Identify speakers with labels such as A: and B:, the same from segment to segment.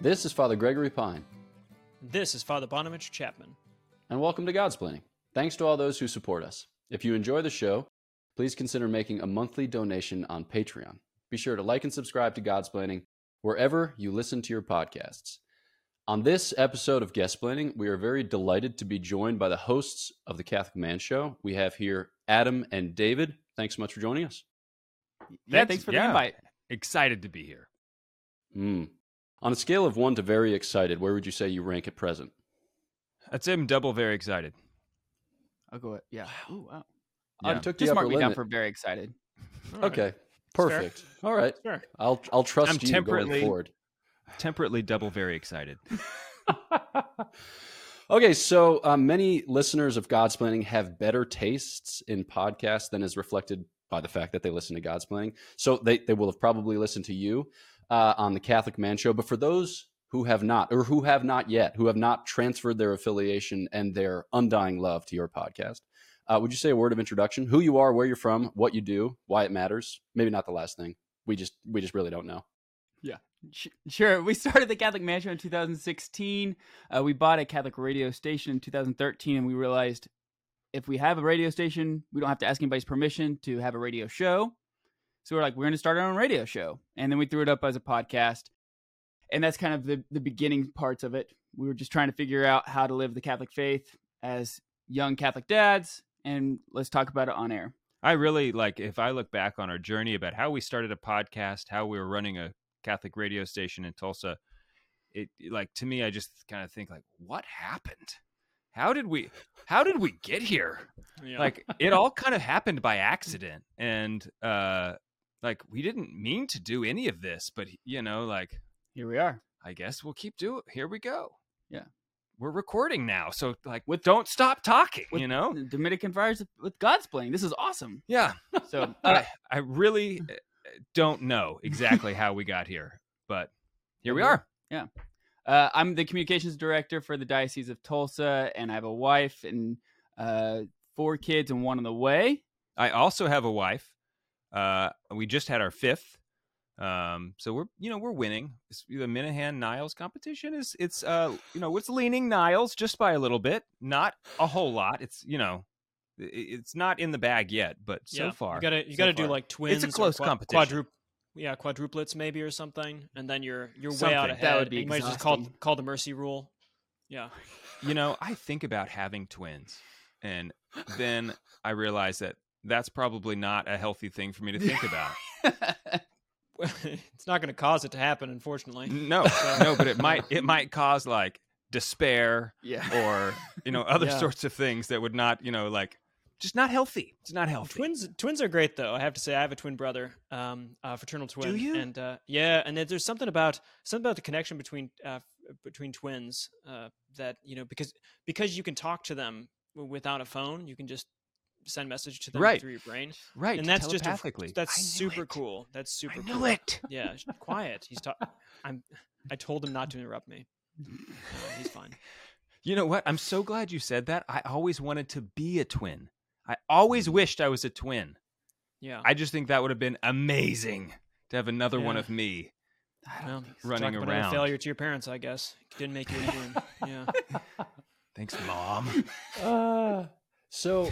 A: This is Father Gregory Pine,
B: This is Father Bonaventure Chapman.
A: and welcome to Godsplaining. Thanks to all those who support us. If you enjoy the show, please consider making a monthly donation on Patreon. Be sure to like and subscribe to Godsplaining wherever you listen to your podcasts. On this episode of Guest Planning, we are very delighted to be joined by the hosts of the Catholic Man Show. We have here Adam and David. Thanks so much for joining us.
C: Yeah, thanks for the invite.
D: Excited to be here.
A: Mm. On a scale of one to very excited, where would you say you rank at present?
D: I'd say I'm double very excited.
C: I'll go. with- Yeah. Ooh, wow.
A: Yeah.
C: Uh,
A: Took the
C: just mark
A: upper
C: me down for very excited.
B: All right.
A: Okay,
B: fair.
A: perfect. All right,
B: Sure.
A: I'll I'll trust
D: I'm
A: you going
D: temperately-
A: forward.
D: Temperately double very excited.
A: okay, so uh, many listeners of Godsplaining have better tastes in podcasts than is reflected by the fact that they listen to Godsplaining. So they, they will have probably listened to you uh, on the Catholic Man Show. But for those who have not, or who have not yet, who have not transferred their affiliation and their undying love to your podcast, uh, would you say a word of introduction? Who you are, where you're from, what you do, why it matters? Maybe not the last thing. We just we just really don't know.
C: Yeah. Sure. We started the Catholic Man Show in 2016. Uh, we bought a Catholic radio station in 2013, and we realized if we have a radio station, we don't have to ask anybody's permission to have a radio show. So we're like, we're going to start our own radio show, and then we threw it up as a podcast. And that's kind of the the beginning parts of it. We were just trying to figure out how to live the Catholic faith as young Catholic dads, and let's talk about it on air.
D: I really like if I look back on our journey about how we started a podcast, how we were running a Catholic radio station in Tulsa. It like to me, I just kind of think like, what happened? How did we? How did we get here?
B: Yeah.
D: Like it all kind of happened by accident, and uh, like we didn't mean to do any of this, but you know, like
C: Here we are.
D: I guess we'll keep doing. Here we go.
C: Yeah.
D: we're recording now, so like, with don't stop talking.
C: With
D: you know.
C: Dominican friars with Godsplaining. This is awesome.
D: Yeah.
C: So uh,
D: I, I really uh, don't know exactly how we got here, but here we are. Yeah.
C: Uh, I'm the communications director for the Diocese of Tulsa, and I have a wife and uh, four kids and one on the way.
D: I also have a wife. Uh, we just had our fifth. Um, so we're you know we're winning. It's, the Minahan Niles competition is it's uh you know it's leaning Niles just by a little bit, not a whole lot. It's you know it's not in the bag yet, but so
B: Yeah,
D: far
B: you gotta you
D: so
B: gotta do like twins. It's a
D: close
B: qua-
D: competition.
B: Quadrup- yeah, quadruplets maybe or something, and then you're you're way
D: Something.
B: out
D: That
B: ahead.
C: would be
B: you might just call call the mercy rule. Yeah.
D: you know, I think about having twins, and then I realize that that's probably not a healthy thing for me to think about.
B: it's not going to cause it to happen, unfortunately.
D: No, no, but it might it might cause like despair
C: yeah.
D: or you know other
B: Yeah.
D: sorts of things that would not you know like just not healthy. It's not healthy.
B: Twins, twins are great though. I have to say, I have a twin brother, um, a fraternal twin.
D: Do you?
B: And uh, yeah, and there- there's something about something about the connection between uh, between twins uh, that you know because because you can talk to them without a phone, you can just send message to them
D: Right.
B: through your brain,
D: right?
B: and that's just a,
D: telepathically.
B: that's super
D: it.
B: cool. That's super.
D: I knew
B: cool.
D: it.
B: Yeah, quiet. He's talking. I'm. I told him not to interrupt me. Uh, he's fine.
D: You know what? I'm so glad you said that. I always wanted to be a twin. I always wished I was a twin.
B: Yeah.
D: I just think that would have been amazing to have another one of me.
C: I don't
B: well,
D: running
B: talk about a
D: around.
B: failure to your parents, I guess. Didn't make you a twin. Yeah.
D: Thanks, mom.
A: Uh, so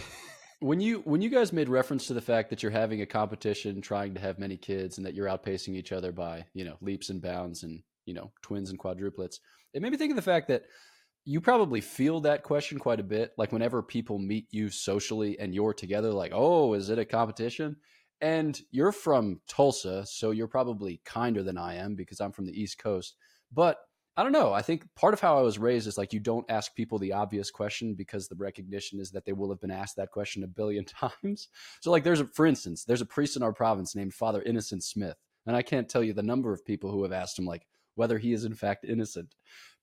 A: when you when you guys made reference to the fact that you're having a competition trying to have many kids and that you're outpacing each other by you know leaps and bounds and you know twins and quadruplets it made me think of the fact that you probably feel that question quite a bit. Like whenever people meet you socially and you're together like oh is it a competition? And you're from tulsa so you're probably kinder than i am because i'm from the east coast. But I don't know. I think part of how I was raised is like you don't ask people the obvious question because the recognition is that they will have been asked that question a billion times. So, like, there's a, for instance, there's a priest in our province named Father Innocent Smith, and I can't tell you the number of people who have asked him like whether he is in fact innocent.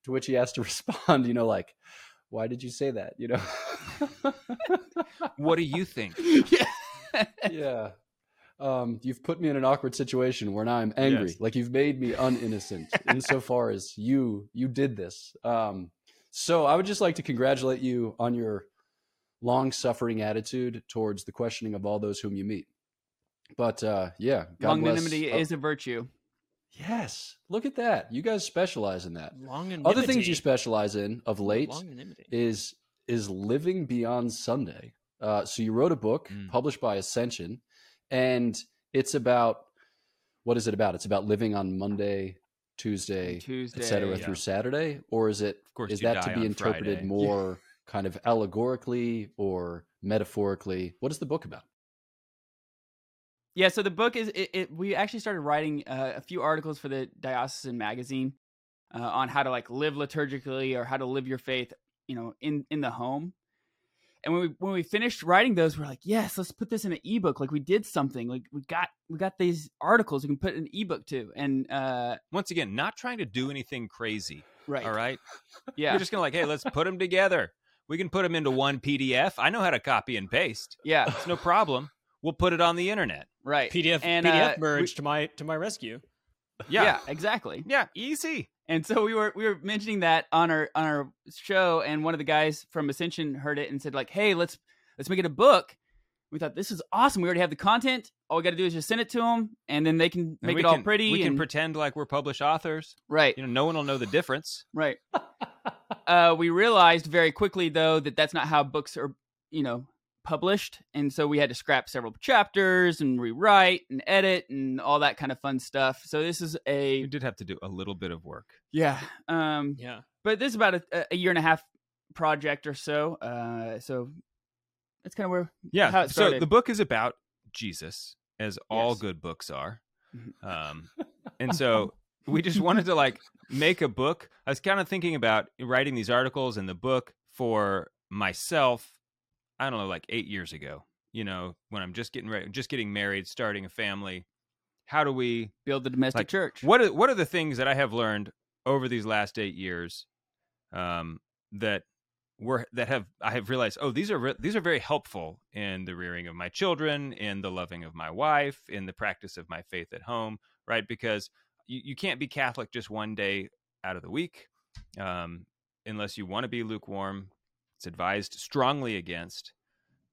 A: To which he has to respond, you know, like, "Why did you say that?" You know.
D: what do you think?
C: yeah.
A: yeah. Um, you've put me in an awkward situation where now I'm angry.
D: Yes.
A: Like you've made me uninnocent insofar as you you did this. Um, so I would just like to congratulate you on your long suffering attitude towards the questioning of all those whom you meet. But uh, yeah, God
C: Longanimity
A: oh,
C: is a virtue.
A: Yes. Look at that. You guys specialize in that.
B: Longanimity.
A: Other things you specialize in of late
B: Longanimity.
A: is is living beyond Sunday. Uh, so you wrote a book
D: Mm.
A: published by Ascension, and it's about what is it about? It's about living on Monday, Tuesday,
C: Tuesday,
A: et cetera,
D: yeah.
A: through Saturday, or is it
D: Of course,
A: is that to be interpreted
D: Friday.
A: more kind of allegorically or metaphorically? What is the book about?
C: Yeah, so the book is it, it we actually started writing uh, a few articles for the diocesan magazine uh, on how to like live liturgically or how to live your faith, you know, in in the home. And when we when we finished writing those, we're like, yes, let's put this in an ebook. Like we did something. Like we got we got these articles we can put in an ebook too. And uh,
D: Once again, not trying to do anything crazy.
C: right,
D: All right.
C: yeah,
D: We're just gonna like, hey, let's put them together. We can put them into one PDF. I know how to copy and paste.
C: yeah,
D: It's no problem. We'll put it on the internet.
C: right.
B: PDF
C: And,
B: PDF
C: uh, we-
B: merge to my to my rescue.
D: Yeah.
C: yeah, exactly.
D: Yeah, easy.
C: And so we were we were mentioning that on our on our show, and one of the guys from Ascension heard it and said like, "Hey, let's let's make it a book." We thought this is awesome. We already have the content. All we got to do is just send it to them, and then they can make it all pretty.
D: We can pretend like we're published authors.
C: right,
D: You know, no one will know the difference.
C: right. uh, we realized very quickly though that that's not how books are, you know, published, and so we had to scrap several chapters and rewrite and edit and all that kind of fun stuff. So this is a
D: You did have to do a little bit of work.
C: yeah. Um,
B: Yeah.
C: but this is about a, a year and a half project or so. Uh, so that's kind of where
D: Yeah.
C: How it
D: so the book is about Jesus, as all
C: Yes.
D: good books are.
C: Mhm.
D: Um, and so we just wanted to like make a book. I was kind of thinking about writing these articles and the book for myself. I don't know, like eight years ago. You know, when I'm just getting ready, just getting married, starting a family. How do we
C: build the domestic
D: Like,
C: church.
D: what are what are the things that I have learned over these last eight years um, that were that have I have realized? Oh, these are re- these are very helpful in the rearing of my children, in the loving of my wife, in the practice of my faith at home. Right, because you, you can't be Catholic just one day out of the week, um, unless you want to be lukewarm. It's advised strongly against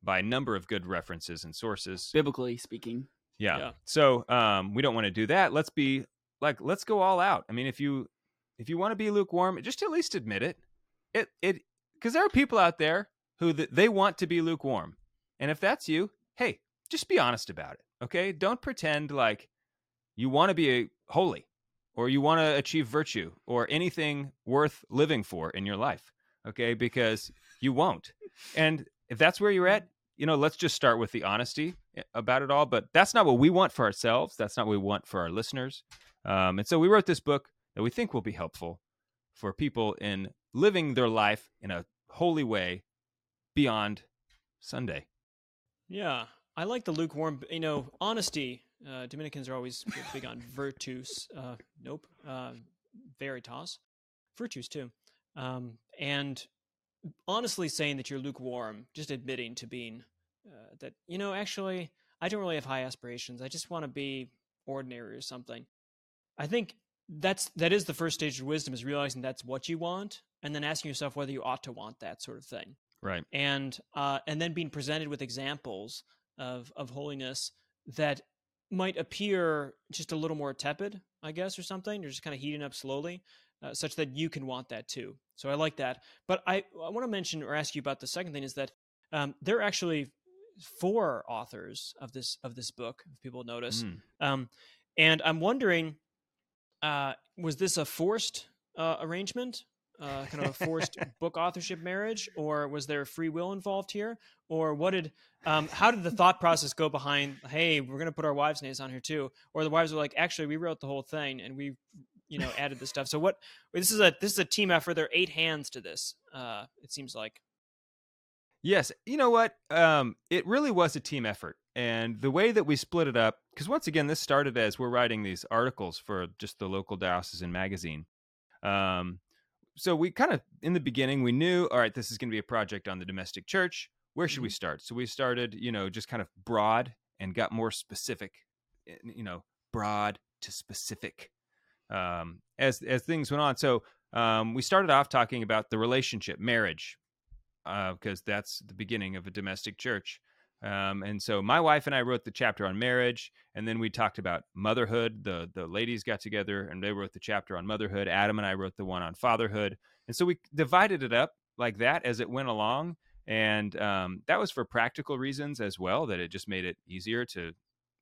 D: by a number of good references and sources.
C: Biblically speaking,
D: Yeah.
B: Yeah.
D: So um, we don't want to do that. Let's be like, let's go all out. I mean, if you if you want to be lukewarm, just at least admit it. It it because there are people out there who th- they want to be lukewarm, and if that's you, hey, just be honest about it. Okay, don't pretend like you want to be a holy or you want to achieve virtue or anything worth living for in your life. Okay, because you won't. And if that's where you're at, you know, let's just start with the honesty eh, about it all. But that's not what we want for ourselves. That's not what we want for our listeners. Um, and so we wrote this book that we think will be helpful for people in living their life in a holy way beyond Sunday.
B: Yeah, I like the lukewarm. You know, honesty. Uh, Dominicans are always big on virtus. Uh, nope, uh, veritas, virtues too. Um, and honestly, saying that you're lukewarm, just admitting to being uh, that. You know, actually, I don't really have high aspirations. I just want to be ordinary or something. I think that's that is the first stage of wisdom is realizing that's what you want, and then asking yourself whether you ought to want that sort of thing
D: Right.
B: and uh, and then being presented with examples of of holiness that might appear just a little more tepid, I guess, or something. You're just kind of heating up slowly, uh, such that you can want that too. So I like that. But I I want to mention or ask you about the second thing is that um, there are actually four authors of this of this book. If people notice,
D: Mm.
B: um, and I'm wondering, uh, was this a forced uh, arrangement, uh, kind of a forced book authorship marriage, or was there free will involved here, or what did, um, how did the thought process go behind? Hey, we're going to put our wives' names on here too, or the wives were like, actually, we wrote the whole thing and we, you know, added the stuff. So what? This is a this is a team effort. There are eight hands to this. Uh, it seems like.
D: Yes, you know what? Um, it really was a team effort, and the way that we split it up, because once again, this started as we're writing these articles for just the local diocesan magazine. Um, so we kind of, in the beginning, we knew, all right, this is going to be a project on the domestic church. Where should we start? So we started, you know, just kind of broad and got more specific, eh, you know, broad to specific um, as as things went on. So um, we started off talking about the relationship, marriage, because that's the beginning of a domestic church. Um, and so my wife and I wrote the chapter on marriage, and then we talked about motherhood. The the ladies got together and they wrote the chapter on motherhood. Adam and I wrote the one on fatherhood, and so we divided it up like that as it went along. And um, that was for practical reasons as well, that it just made it easier to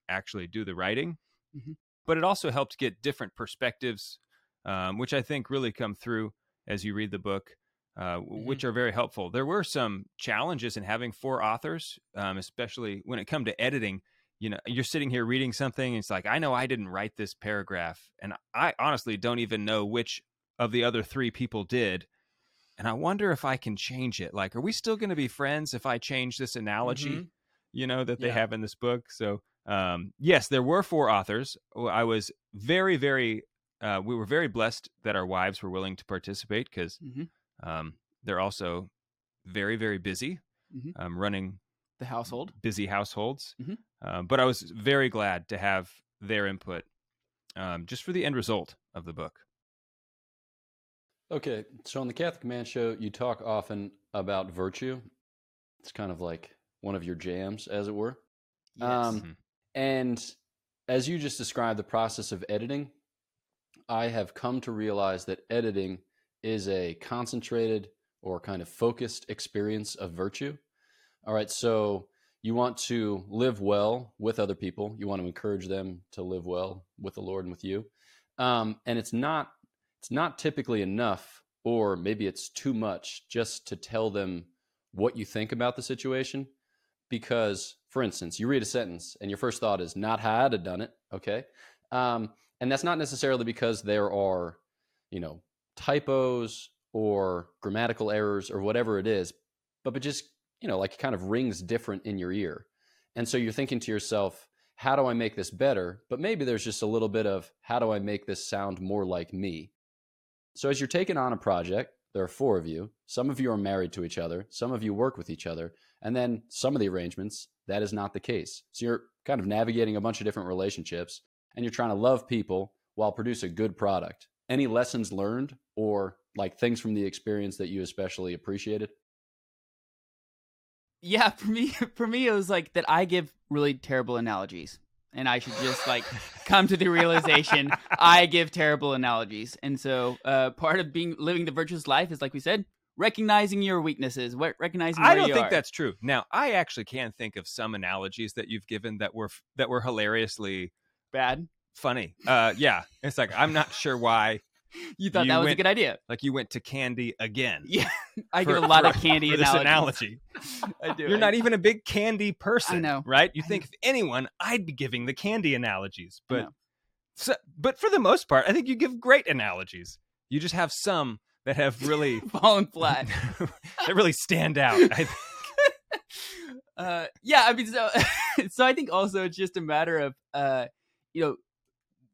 D: actually do the writing.
C: Mhm.
D: But it also helped get different perspectives, um, which I think really come through as you read the book uh, w- which are very helpful. There were some challenges in having four authors, um, especially when it come to editing. You know, you're sitting here reading something, and it's like, I know I didn't write this paragraph, and I honestly don't even know which of the other three people did. And I wonder if I can change it. Like, are we still going to be friends if I change this analogy?
B: Mhm.
D: You know that they
B: Yeah.
D: have in this book. So, um, yes, there were four authors. I was very, very. Uh, we were very blessed that our wives were willing to participate because
C: Mhm.
D: um, they're also very, very busy,
C: Mhm.
D: um, running
C: The household.
D: busy households.
C: Mhm.
D: Um, but I was very glad to have their input um, just for the end result of the book.
A: Okay, so on the Catholic Man Show, you talk often about virtue. It's kind of like one of your jams, as it were.
C: Yes.
A: Um,
D: Mhm.
A: And as you just described the process of editing, I have come to realize that editing is a concentrated or kind of focused experience of virtue. All right, so you want to live well with other people, you want to encourage them to live well with the Lord and with you. Um, and it's not it's not typically enough or maybe it's too much just to tell them what you think about the situation because for instance you read a sentence and your first thought is not how i'd have done it. Okay. Um, and that's not necessarily because there are you know typos or grammatical errors or whatever it is but it just you know like kind of rings different in your ear. And so you're thinking to yourself how do i make this better? But maybe there's just a little bit of how do i make this sound more like me? So as you're taking on a project there are four of you some of you are married to each other some of you work with each other and then some of the arrangements, that is not the case. So you're kind of navigating a bunch of different relationships and you're trying to love people while produce a good product. Any lessons learned or like things from the experience that you especially appreciated?
C: yeah, for me, for me, it was like that. I give really terrible analogies, and I should just like come to the realization I give terrible analogies. And so, uh, part of being living the virtuous life is, like we said, recognizing your weaknesses, what recognizing.
D: I don't think
C: are.
D: that's true. Now, I actually can think of some analogies that you've given that were that were hilariously
C: bad.
D: funny. Uh, yeah, it's like I'm not sure why.
C: You thought
D: You
C: that was a good idea.
D: Like you went to candy again.
C: Yeah, I
D: for-
C: give a lot of candy
D: for this
C: analogies.
D: analogy.
C: I do.
D: You're
C: I-
D: not even a big candy person,
C: know.
D: right? You
C: I
D: think if anyone, I'd be giving the candy analogies, but so, but for the most part, I think you give great analogies. You just have some that have really
C: fallen flat.
D: that really stand out. I think.
C: uh yeah i mean so so i think also it's just a matter of uh you know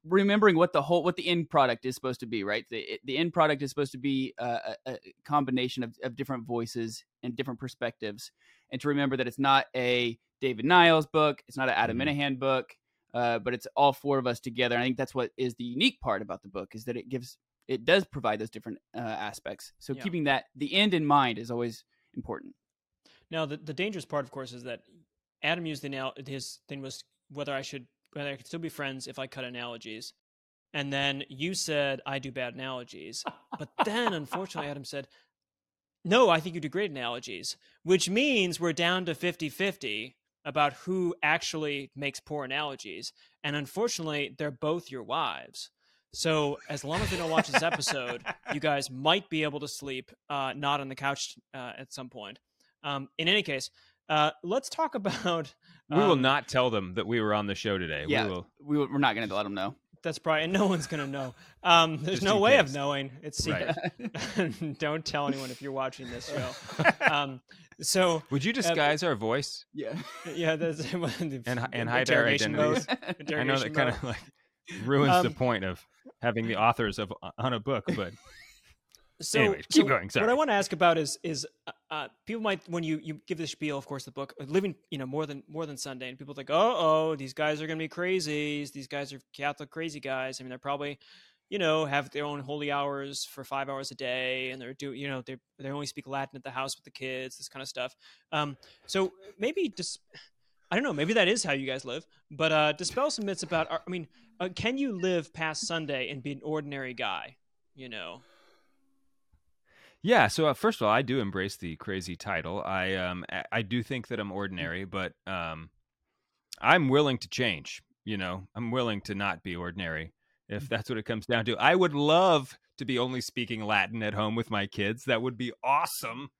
C: remembering what the whole what the end product is supposed to be right the the end product is supposed to be a, a combination of, of different voices and different perspectives and to remember that it's not a david niles book it's not an adam
D: Mhm.
C: minahan book uh, but it's all four of us together and i think that's what is the unique part about the book is that it gives it does provide those different uh, aspects so
B: Yeah.
C: keeping that the end in mind is always important
B: Now, the, the dangerous part, of course, is that Adam used the anal- his thing was whether I should whether I could still be friends if I cut analogies, and then you said I do bad analogies, but then unfortunately Adam said, "No, I think you do great analogies," which means we're down to 50-50 about who actually makes poor analogies, and unfortunately they're both your wives. So as long as they don't watch this episode, you guys might be able to sleep uh, not on the couch uh, at some point. Um, in any case, uh, let's talk about.
D: We will
B: um,
D: not tell them that we were on the show today.
C: Yeah.
D: We will.
C: we, we're not going to let them know
B: That's probably, and no one's gonna know. Um, there's
D: Just
B: no
D: in
B: way of knowing. It's
D: Right.
B: secret. don't tell anyone if you're watching this show. Um, so
D: Would you disguise our voice
C: yeah
B: yeah, that's
D: and hi- and hide our identities? I know that kind of like ruins the
B: Um,
D: point of having the authors of on a book, but
B: So,
D: Anyways, keep
B: so
D: going,
B: What. I want to ask about is is uh, uh, people might when you you give the spiel, of course, the book uh, living you know more than more than Sunday, and people think, oh oh, these guys are gonna be crazies. These guys are Catholic crazy guys. I mean, they're probably you know have their own holy hours for five hours a day, and they're do you know they they only speak Latin at the house with the kids, this kind of stuff. Um, so maybe just I don't know. Maybe that is how you guys live. But uh, dispel some myths about. I mean, uh, can you live past Sunday and be an ordinary guy? You know.
D: Yeah. So uh, first of all, I do embrace the crazy title. I um I- I do think that I'm ordinary, but um I'm willing to change. You know, I'm willing to not be ordinary if that's what it comes down to. I would love to be only speaking Latin at home with my kids. That would be awesome.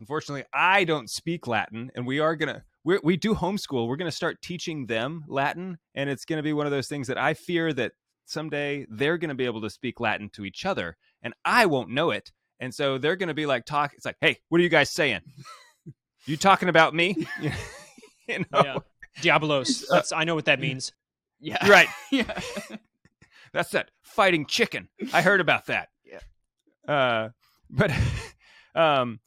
D: Unfortunately, I don't speak Latin, and we are gonna we we do homeschool. We're gonna start teaching them Latin, and it's gonna be one of those things that I fear that someday they're gonna be able to speak Latin to each other, and I won't know it. And so they're gonna be like talk. It's like, hey, what are you guys saying? you talking about me? you know,
B: Yeah. Diabolos. That's, I know what that means.
C: Yeah.
D: right?
C: yeah.
D: That's that fighting chicken. I heard about that.
C: Yeah.
D: Uh, but um,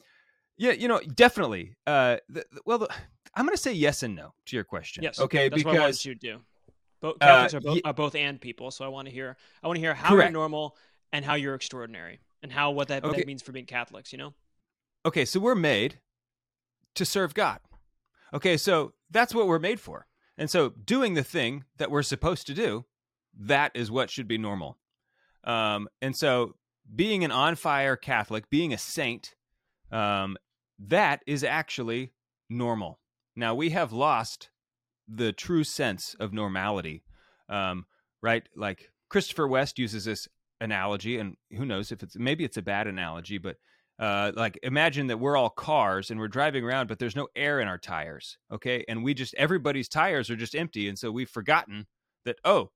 D: yeah, you know, definitely. Uh, the, the- well, the, I'm going to say yes and no to your question.
B: Yes.
D: Okay.
B: That's what I wanted
D: because
B: you to do. Both
D: Uh,
B: Catholics are, both,
D: ye-
B: are both and people, so I want to hear. I want to hear how you're normal and how you're extraordinary, and how what that,
D: Okay.
B: that means for being Catholics. You know.
D: okay, so we're made to serve God. Okay, so that's what we're made for. And so doing the thing that we're supposed to do, that is what should be normal. Um, and so being an on fire Catholic, being a saint, um, that is actually normal. Now we have lost the true sense of normality, um, right? Like Christopher West uses this analogy, and who knows if it's maybe it's a bad analogy, but uh, like imagine that we're all cars and we're driving around, but there's no air in our tires. Okay. And we just, everybody's tires are just empty. And so we've forgotten that, oh,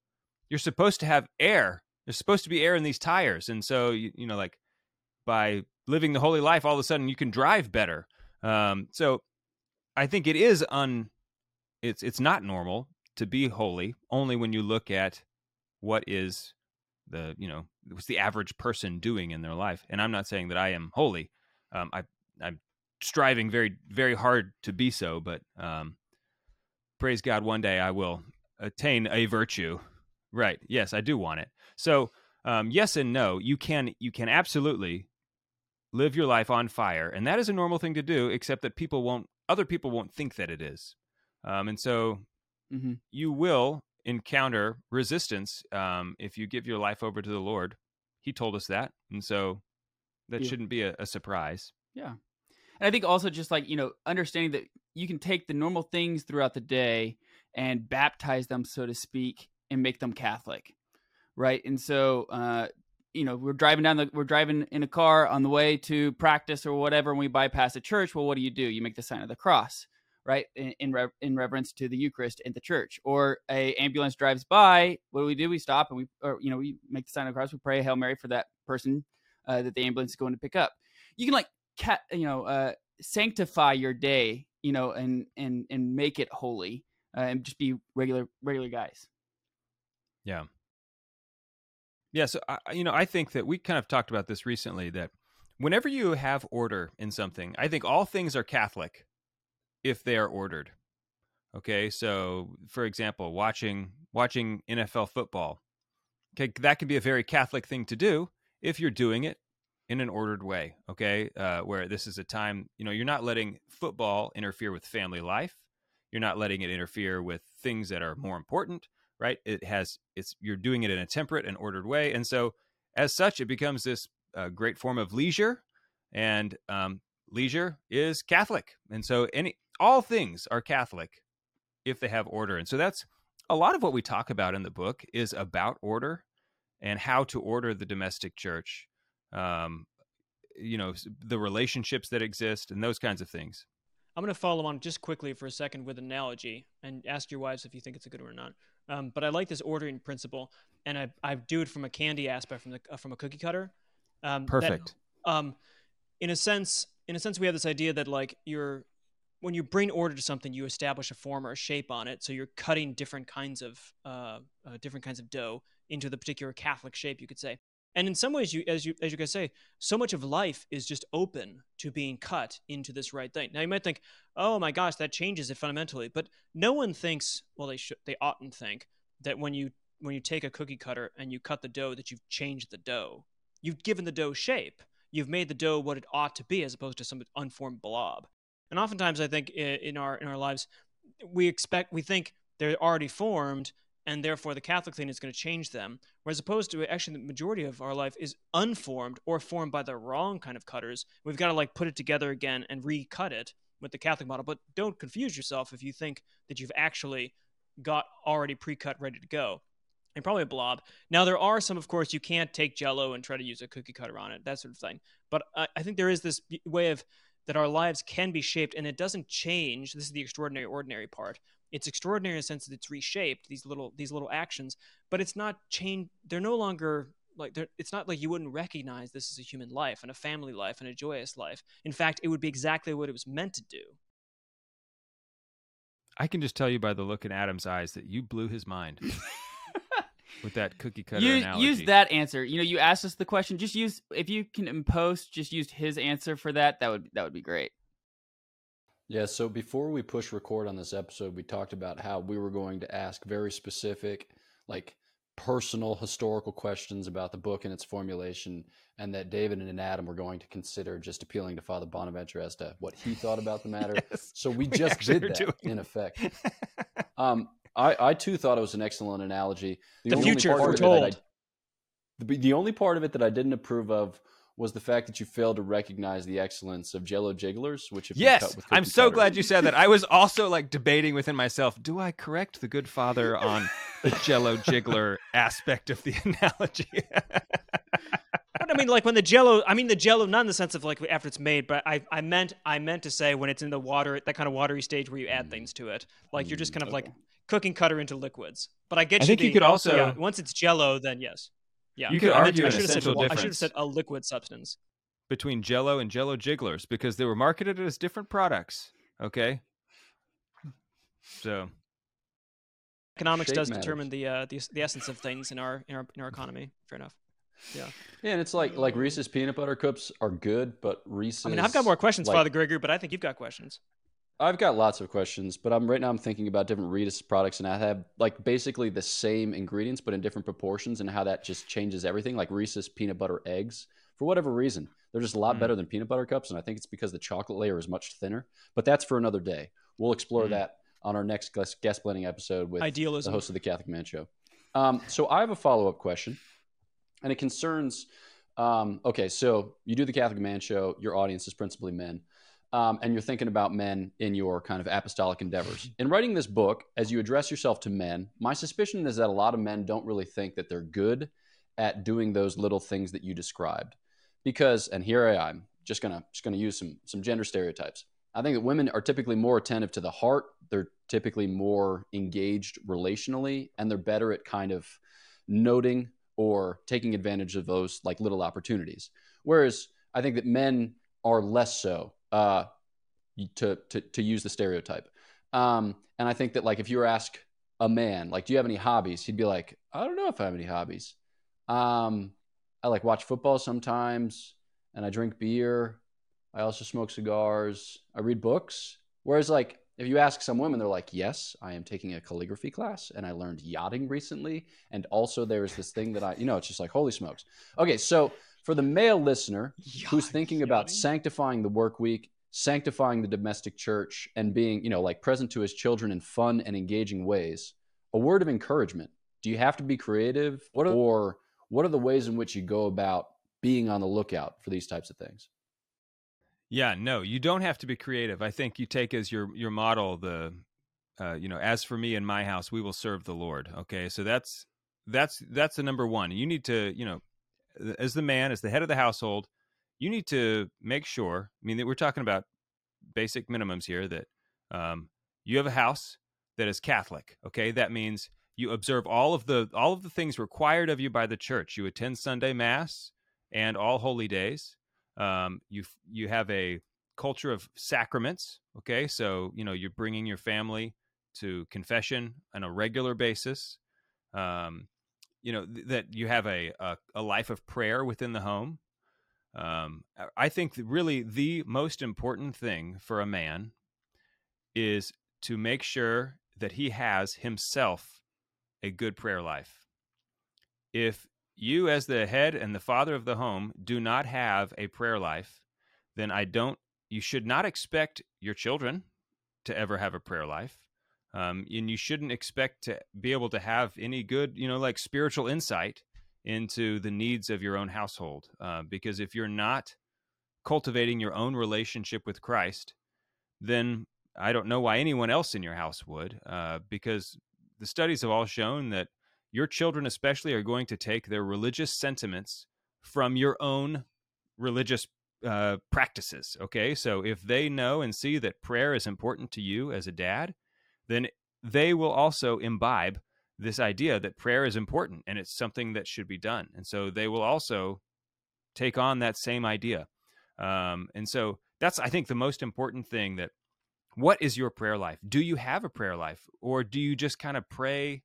D: you're supposed to have air. There's supposed to be air in these tires. And so, you, you know, like by living the holy life, all of a sudden you can drive better. Um, so I think it is un, it's, it's not normal to be holy only when you look at what is the you know what's the average person doing in their life and i'm not saying that i am holy um, i i'm striving very very hard to be so but um, praise god one day i will attain a virtue. Right yes i do want it. So um, yes and no you can you can absolutely live your life on fire and that is a normal thing to do except that people won't other people won't think that it is. Um, and so
C: hmm
D: you will encounter resistance um, if you give your life over to the Lord. He told us that, and so that
C: Yeah.
D: shouldn't be a, a surprise. Yeah.
C: And I think also just like, you know, understanding that you can take the normal things throughout the day and baptize them, so to speak, and make them Catholic. Right. And so, uh, you know, we're driving down the, we're driving in a car on the way to practice or whatever, and we bypass a church. Well, what do you do? You make the sign of the cross, right? In, in, in reverence to the Eucharist in the church. Or a ambulance drives by. What do we do? We stop and we, or, you know, we make the sign of the cross. We pray Hail Mary for that person uh, that the ambulance is going to pick up. You can like cat you know uh sanctify your day you know and and and make it holy uh, and just be regular regular guys
D: Yeah. Yeah. So, I- you know, I think that we kind of talked about this recently that whenever you have order in something, I think all things are Catholic if they are ordered. Okay. So, for example, watching watching NFL football, okay, that can be a very Catholic thing to do if you're doing it in an ordered way. Okay. Uh, where this is a time, you know, you're not letting football interfere with family life. You're not letting it interfere with things that are more important right it has it's you're doing it in a temperate and ordered way and so as such it becomes this uh, great form of leisure and um, leisure is catholic and so any all things are catholic if they have order and so that's a lot of what we talk about in the book is about order and how to order the domestic church um, you know the relationships that exist and those kinds of things
B: I'm going to follow on just quickly for a second with analogy and ask your wives if you think it's a good one or not. Um, but I like this ordering principle, and I, I do it from a candy aspect, from the uh, from a cookie cutter. Um, that-
D: perfect
B: um, in a sense, in a sense, we have this idea that like you're when you bring order to something, you establish a form or a shape on it. So you're cutting different kinds of uh, uh, different kinds of dough into the particular Catholic shape, you could say. And in some ways, you as you as you guys say, so much of life is just open to being cut into this right thing. Now you might think, oh my gosh, that changes it fundamentally, but no one thinks. Well, they should. They oughtn't think that when you when you take a cookie cutter and you cut the dough, that you've changed the dough. You've given the dough shape. You've made the dough what it ought to be, as opposed to some unformed blob. And oftentimes, I think in our in our lives, we expect we think they're already formed and therefore the Catholic thing is going to change them. Whereas opposed to actually the majority of our life is unformed or formed by the wrong kind of cutters. We've got to like put it together again and recut it with the Catholic model. But don't confuse yourself if you think that you've actually got already pre-cut ready to go. And probably a blob. Now there are some, of course, you can't take Jello and try to use a cookie cutter on it, that sort of thing. But I, I think there is this way of that our lives can be shaped, and it doesn't change. This is the extraordinary, ordinary part. It's extraordinary in the sense that it's reshaped these little these little actions but it's not chain they're no longer like it's not like you wouldn't recognize this as a human life and a family life and a joyous life. In fact it would be exactly what it was meant to do.
D: I can just tell you by the look in Adam's eyes that you blew his mind with that cookie cutter
C: use,
D: analogy.
C: use that answer. You know, you asked us the question. Just use if you can in post, just use his answer for that. That would that would be great.
A: Yeah, so before we push record on this episode, we talked about how we were going to ask very specific, like personal historical questions about the book and its formulation, and that David and Adam were going to consider just appealing to Father Bonaventure as to what he thought about the matter.
D: Yes,
A: so we
D: we
A: just did that
D: doing
A: in effect. Um, I, I too thought it was an excellent analogy.
B: The
A: only
B: future
A: part of it
B: foretold.
A: The, the only part of it that I didn't approve of was the fact that you failed to recognize the excellence of Jello jigglers, which have been cut
D: Yes, I'm so
A: cutters.
D: glad you said that. I was also like debating within myself: Do I correct the good father on the Jello jiggler aspect of the analogy?
B: But I mean, like when the Jello, I mean the Jello, not in the sense of like after it's made, but I, I meant, I meant to say when it's in the water, that kind of watery stage where you add things to it, like you're just kind of like cooking cutter into liquids. But I get you.
D: I
B: you.
D: think you could also-
B: yeah, once it's Jello, then yes, yeah.
D: You could
B: I
D: argue
B: I
D: an
B: should have said
D: essential
B: wa- I should have said a liquid substance.
D: Between Jello and Jello jigglers, because they were marketed as different products. Okay, so
B: Economics
A: Shape
B: does
A: matters.
B: determine the, uh, the the essence of things in our in our in our economy. Fair enough.
A: Yeah, and it's like like Reese's peanut butter cups are good, but Reese's.
B: I mean, I've got more questions,
A: like,
B: Father Gregory, but I think you've got questions.
A: I've got lots of questions, but I'm right now I'm thinking about different Reese's products, and I have like basically the same ingredients, but in different proportions, and how that just changes everything. Like Reese's peanut butter eggs, for whatever reason, they're just a lot
D: Mm.
A: better than peanut butter cups, and I think it's because the chocolate layer is much thinner. But that's for another day. We'll explore
D: Mm.
A: that on our next guest, guest blending episode with
B: Idealism.
A: the host of the Catholic Man Show. Um, so I have a follow up question, and it concerns. Um, okay, so you do the Catholic Man Show. Your audience is principally men, um, and you're thinking about men in your kind of apostolic endeavors. In writing this book, as you address yourself to men, my suspicion is that a lot of men don't really think that they're good at doing those little things that you described. Because, and here I am, just gonna just gonna use some some gender stereotypes. I think that women are typically more attentive to the heart. They're typically more engaged relationally, and they're better at kind of noting or taking advantage of those like little opportunities. Whereas I think that men are less so. Uh, to to to use the stereotype. Um, and I think that like if you were ask a man like, do you have any hobbies? He'd be like, I don't know if I have any hobbies. Um, I like watch football sometimes, and I drink beer. I also smoke cigars. I read books. Whereas like if you ask some women, they're like, yes, I am taking a calligraphy class, and I learned yachting recently, and also there is this thing that I, you know, it's just like holy smokes. Okay, so for the male listener, who's thinking about sanctifying the work week, sanctifying the domestic church, and being, you know, like present to his children in fun and engaging ways, a word of encouragement. Do you have to be creative? What are, or what are the ways in which you go about being on the lookout for these types of things?
D: Yeah, no, you don't have to be creative. I think you take as your your model the uh, you know, as for me and my house, we will serve the Lord. Okay? So that's that's that's the number 1. You need to, you know, as the man, as the head of the household, you need to make sure, I mean, that we're talking about basic minimums here that um, you have a house that is Catholic, okay? That means you observe all of the all of the things required of you by the church. You attend Sunday mass and all holy days um, you you have a culture of sacraments okay? So you know you're bringing your family to confession on a regular basis um, you know th- that you have a, a a life of prayer within the home. Um, I- think really the most important thing for a man is to make sure that he has himself a good prayer life. If you as the head and the father of the home do not have a prayer life then i don't you should not expect your children to ever have a prayer life um, and you shouldn't expect to be able to have any good, you know, like spiritual insight into the needs of your own household. Uh, because if you're not cultivating your own relationship with Christ, then I don't know why anyone else in your house would, uh, because the studies have all shown that your children, especially, are going to take their religious sentiments from your own religious uh, practices. Okay. So if they know and see that prayer is important to you as a dad, then they will also imbibe this idea that prayer is important and it's something that should be done. And so they will also take on that same idea. Um, and so that's, I think, the most important thing that what is your prayer life? Do you have a prayer life or do you just kind of pray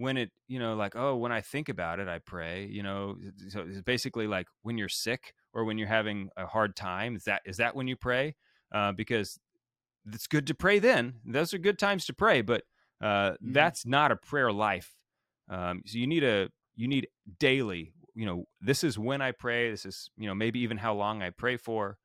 D: when it, you know, like, oh, when I think about it, I pray, you know, so it's basically like when you're sick or when you're having a hard time, is that, is that when you pray? Uh, because it's good to pray then. Those are good times to pray, but uh, mm-hmm. that's not a prayer life. Um, so you need a you need daily. You know, this is when I pray. This is you know maybe even how long I pray for.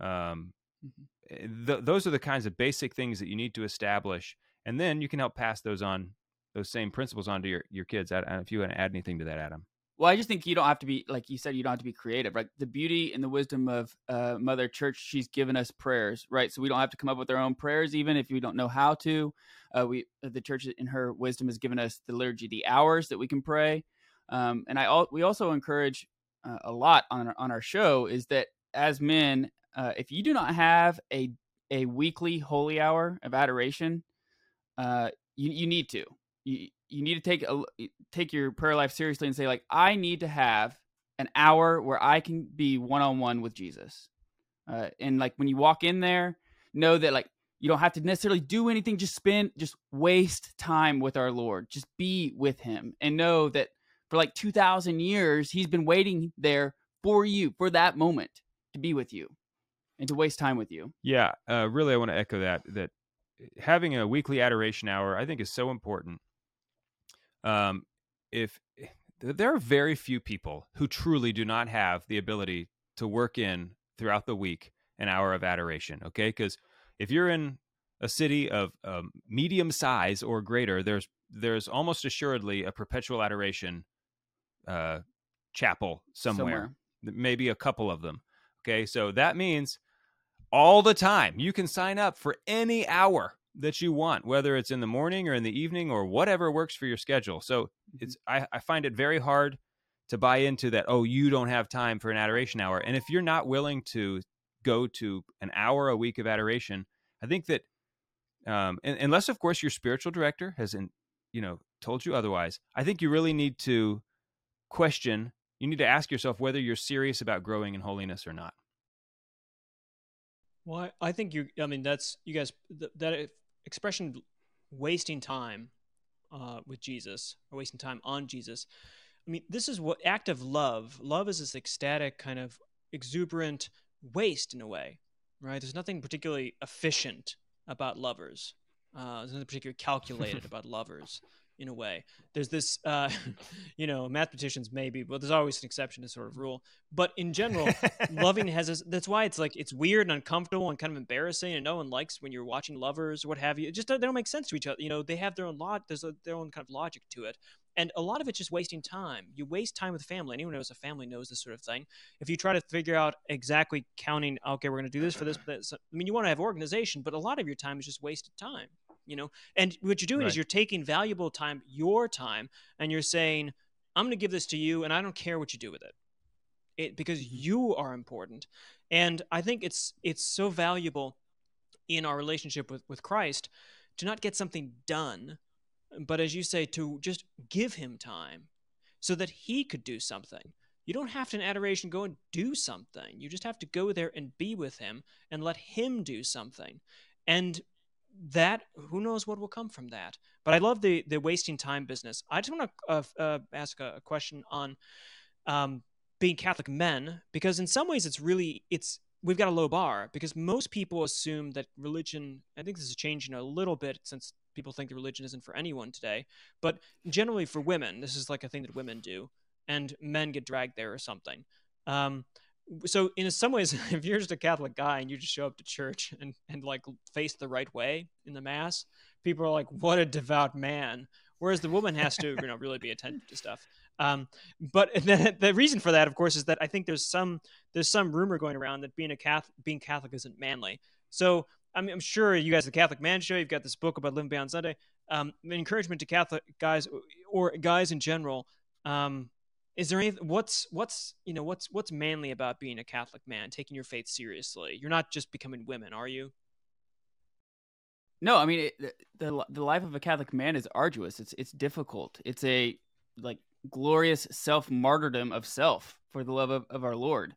D: Um, mm-hmm. Eh, th- those are the kinds of basic things that you need to establish, and then you can help pass those on those same principles onto your your kids. I if you want to add anything to that, Adam.
C: Well, I just think you don't have to be like you said. You don't have to be creative, right? The beauty and the wisdom of uh, Mother Church, she's given us prayers, right? So we don't have to come up with our own prayers, even if we don't know how to. Uh, we the church in her wisdom has given us the liturgy, the hours that we can pray, um, and I we also encourage uh, a lot on our, on our show is that as men, uh, if you do not have a a weekly holy hour of adoration, uh, you you need to. You, you need to take a take your prayer life seriously and say like I need to have an hour where I can be one on one with Jesus. Uh, and like when you walk in there, know that like you don't have to necessarily do anything. Just spend, just waste time with our Lord. Just be with Him, and know that for like two thousand years He's been waiting there for you for that moment to be with you and to waste time with you.
D: Yeah, uh, really, I want to echo that. That having a weekly adoration hour, I think, is so important um, if eh, there are very few people who truly do not have the ability to work in throughout the week an hour of adoration. Okay, because if you're in a city of um, medium size or greater, there's there's almost assuredly a perpetual adoration uh, chapel somewhere. somewhere. Maybe a couple of them. Okay, so that means all the time you can sign up for any hour that you want, whether it's in the morning or in the evening or whatever works for your schedule. So mm-hmm. it's I, I find it very hard to buy into that, oh, you don't have time for an adoration hour. And if you're not willing to go to an hour a week of adoration, I think that um, and, unless of course your spiritual director has in, you know told you otherwise, I think you really need to question, you need to ask yourself whether you're serious about growing in holiness or not.
B: Well, I think you. I mean, that's you guys. That expression wasting time uh, with Jesus or wasting time on Jesus. I mean, this is what act of love. Love is this ecstatic kind of exuberant waste in a way, right? There's nothing particularly efficient about lovers. Uh, there's nothing particularly calculated about lovers in a way. There's this, uh, you know, mathematicians maybe, but there's always an exception to sort of rule. But in general, loving has this, that's why it's like it's weird and uncomfortable and kind of embarrassing, and no one likes when you're watching lovers or what have you. It just they don't make sense to each other. You know, they have their own lot. There's a, their own kind of logic to it. And a lot of it's just wasting time. You waste time with family. Anyone who knows a family knows this sort of thing. If you try to figure out exactly counting, okay, we're going to do this for this, this, I mean, you want to have organization, but a lot of your time is just wasted time you know? And what you're doing right. is you're taking valuable time your time and you're saying i'm going to give this to you and i don't care what you do with it. It because mm-hmm. you are important. And i think it's it's so valuable in our relationship with with christ to not get something done but as you say to just give him time so that he could do something. You don't have to in adoration go and do something. You just have to go there and be with him and let him do something. And that who knows what will come from that. But i love the the wasting time business. I just want to uh, uh, ask a, question on um, being catholic men because in some ways it's really it's we've got a low bar because most people assume that religion i think this is changing a little bit since people think that religion isn't for anyone today but generally for women this is like a thing that women do and men get dragged there or something. Um, so in some ways, if you're just a Catholic guy and you just show up to church and and like face the right way in the mass, people are like, "What a devout man." Whereas the woman has to, you know, really be attentive to stuff. Um, but the, the reason for that, of course, is that I think there's some there's some rumor going around that being a Catholic being Catholic isn't manly. So I mean, I'm sure you guys, the Catholic Man Show, you've got this book about living beyond Sunday. Um, encouragement to Catholic guys or guys in general. Um, is there any what's what's you know what's what's manly about being a Catholic man, taking your faith seriously? You're not just becoming women, are you?
C: No, I mean it, the the life of a Catholic man is arduous. It's it's difficult. It's a like glorious self martyrdom of self for the love of, of our Lord.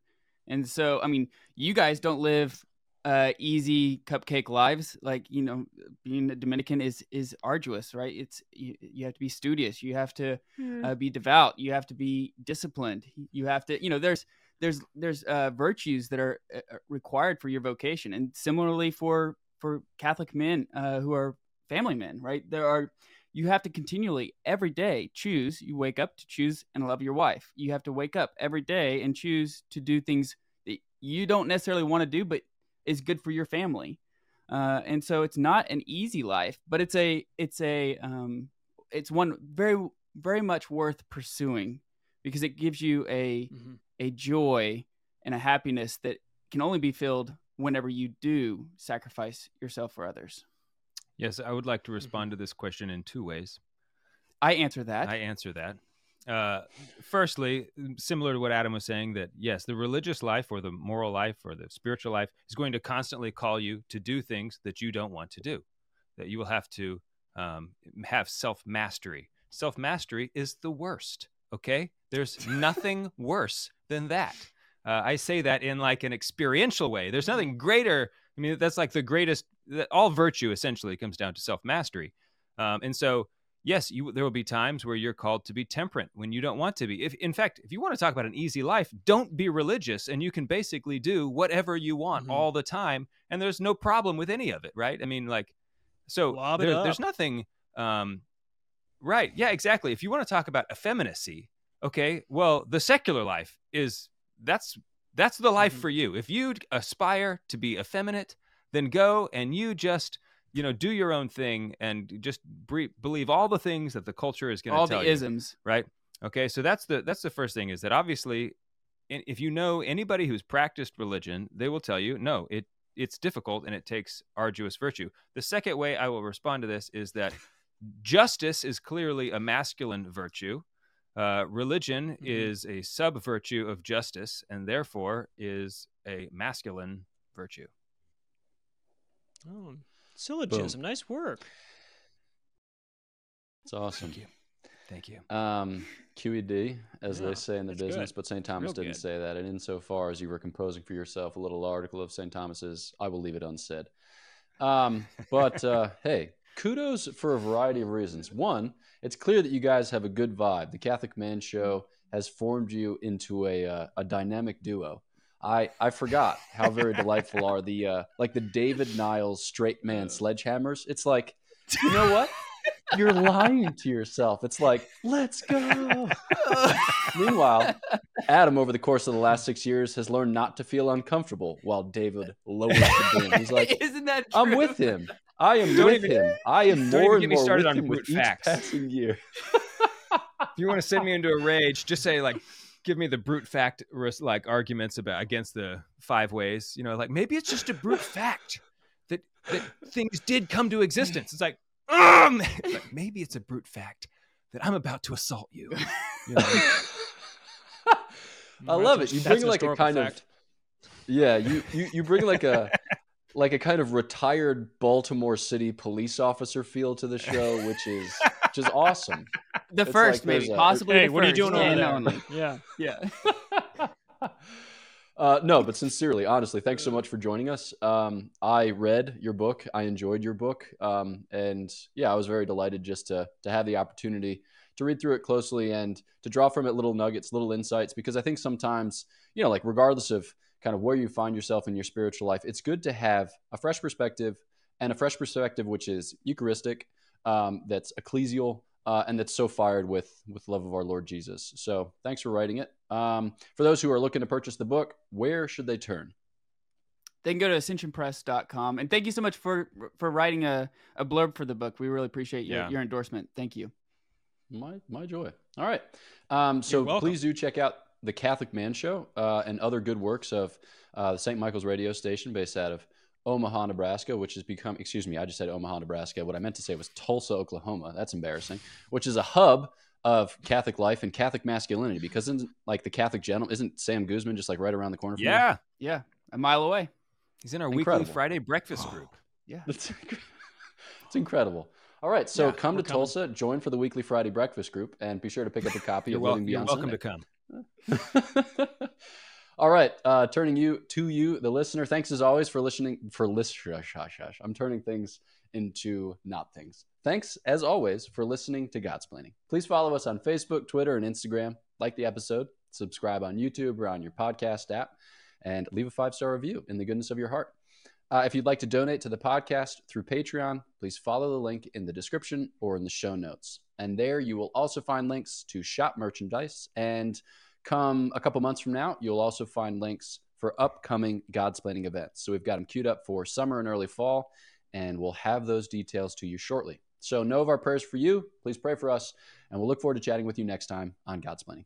C: And so, I mean, you guys don't live uh, easy cupcake lives. Like you know, being a Dominican is is arduous, right? It's you, you have to be studious. You have to mm. uh, be devout. You have to be disciplined. You have to, you know, there's there's there's uh, virtues that are uh, required for your vocation, and similarly for for Catholic men uh, who are family men, right? There are you have to continually every day choose. You wake up to choose and love your wife. You have to wake up every day and choose to do things that you don't necessarily want to do, but is good for your family. Uh, and so it's not an easy life, but it's a it's a um, it's one very very much worth pursuing because it gives you a mm-hmm. a joy and a happiness that can only be filled whenever you do sacrifice yourself for others.
D: Yes, I would like to respond mm-hmm. to this question in two ways.
C: I answer that.
D: I answer that. Uh, firstly, similar to what Adam was saying, that yes, the religious life or the moral life or the spiritual life is going to constantly call you to do things that you don't want to do, that you will have to um, have self mastery. Self mastery is the worst. Okay, there's nothing worse than that. Uh, I say that in like an experiential way. There's nothing greater. I mean, that's like the greatest. All virtue essentially comes down to self mastery, um, and so yes, you, there will be times where you're called to be temperate when you don't want to be. If, in fact, if you want to talk about an easy life, don't be religious, and you can basically do whatever you want mm-hmm. all the time, and there's no problem with any of it, right? I mean, like, so there, there's nothing. Um, right? Yeah, exactly. If you want to talk about effeminacy, okay, well, the secular life is that's that's the life mm-hmm. for you. If you aspire to be effeminate, then go and you just you know, do your own thing and just bre- believe all the things that the culture is going to tell
C: you. All the isms,
D: right? Okay, so that's the that's the first thing is that obviously, if you know anybody who's practiced religion, they will tell you no, it it's difficult and it takes arduous virtue. The second way I will respond to this is that justice is clearly a masculine virtue. Uh, religion mm-hmm. is a sub virtue of justice and therefore is a masculine virtue.
B: Oh, Syllogism. Boom. Nice work.
A: It's awesome.
D: Thank you. Thank you.
A: Um, QED, as yeah, they say in the business, good. but St. Thomas Real didn't good. say that. And insofar as you were composing for yourself a little article of St. Thomas's, I will leave it unsaid. Um, but uh, hey, kudos for a variety of reasons. One, it's clear that you guys have a good vibe. The Catholic Man Show has formed you into a, uh, a dynamic duo. I I forgot how very delightful are the uh, like the David Niles straight man sledgehammers. It's like, you know what? You're lying to yourself. It's like, let's go. Meanwhile, Adam, over the course of the last six years, has learned not to feel uncomfortable while David lowers the beam. He's like,
C: Isn't that true?
A: I'm with him. I am don't with even, him. I am more and more started with on him with facts. each passing year.
D: if you want to send me into a rage, just say like, give me the brute fact like arguments about against the five ways. You know, like maybe it's just a brute fact that that things did come to existence. It's like, um, like maybe it's a brute fact that I'm about to assault you. you know?
A: I love it. You bring like a kind fact. of yeah. You you you bring like a like a kind of retired Baltimore City police officer feel to the show, which is which is awesome.
C: The it's first, like maybe, a, possibly.
B: Hey,
C: what
B: are you doing
C: over
B: there?
C: Only.
B: Yeah,
C: yeah.
A: Uh, no, but sincerely, honestly, thanks so much for joining us. Um, I read your book. I enjoyed your book, um, and yeah, I was very delighted just to to have the opportunity to read through it closely and to draw from it little nuggets, little insights. Because I think sometimes, you know, like regardless of kind of where you find yourself in your spiritual life, it's good to have a fresh perspective and a fresh perspective which is Eucharistic, um, that's ecclesial, uh, and that's so fired with with love of our Lord Jesus. So thanks for writing it, Um, for those who are looking to purchase the book, where should they turn?
C: They can go to ascensionpress.com. And thank you so much for for writing a, a blurb for the book. We really appreciate your,
D: Yeah.
C: your endorsement. Thank you.
A: My my joy. All right. Um, so please do check out the Catholic Man Show uh, and other good works of uh, the St. Michael's radio station based out of Omaha, Nebraska, which has become, excuse me, I just said Omaha, Nebraska. What I meant to say was Tulsa, Oklahoma. That's embarrassing, which is a hub of Catholic life and Catholic masculinity because isn't like the Catholic gentleman, isn't Sam Guzman just like right around the corner from you?
D: Yeah,
C: Yeah, a mile away.
D: he's in our
A: Incredible.
D: weekly Friday breakfast group.
C: Yeah.
A: It's, it's incredible. All right, so
B: Yeah,
A: come to
B: coming.
A: Tulsa, join for the weekly Friday breakfast group, and be sure to pick up a copy
D: You're,
A: of
D: wel-
A: Living
D: you're welcome
A: Sunday.
D: to come.
A: All right, uh, turning you to you, the listener. Thanks as always for listening. For list, shush, shush, shush. I'm turning things into not things. Thanks as always for listening to Godsplaining. Please follow us on Facebook, Twitter, and Instagram. Like the episode, subscribe on YouTube or on your podcast app, and leave a five star review in the goodness of your heart. Uh, if you'd like to donate to the podcast through Patreon, please follow the link in the description or in the show notes. And there you will also find links to shop merchandise. And come a couple months from now, you'll also find links for upcoming Godsplaining events. So we've got them queued up for summer and early fall, and we'll have those details to you shortly. So know of our prayers for you. Please pray for us, and we'll look forward to chatting with you next time on Godsplaining.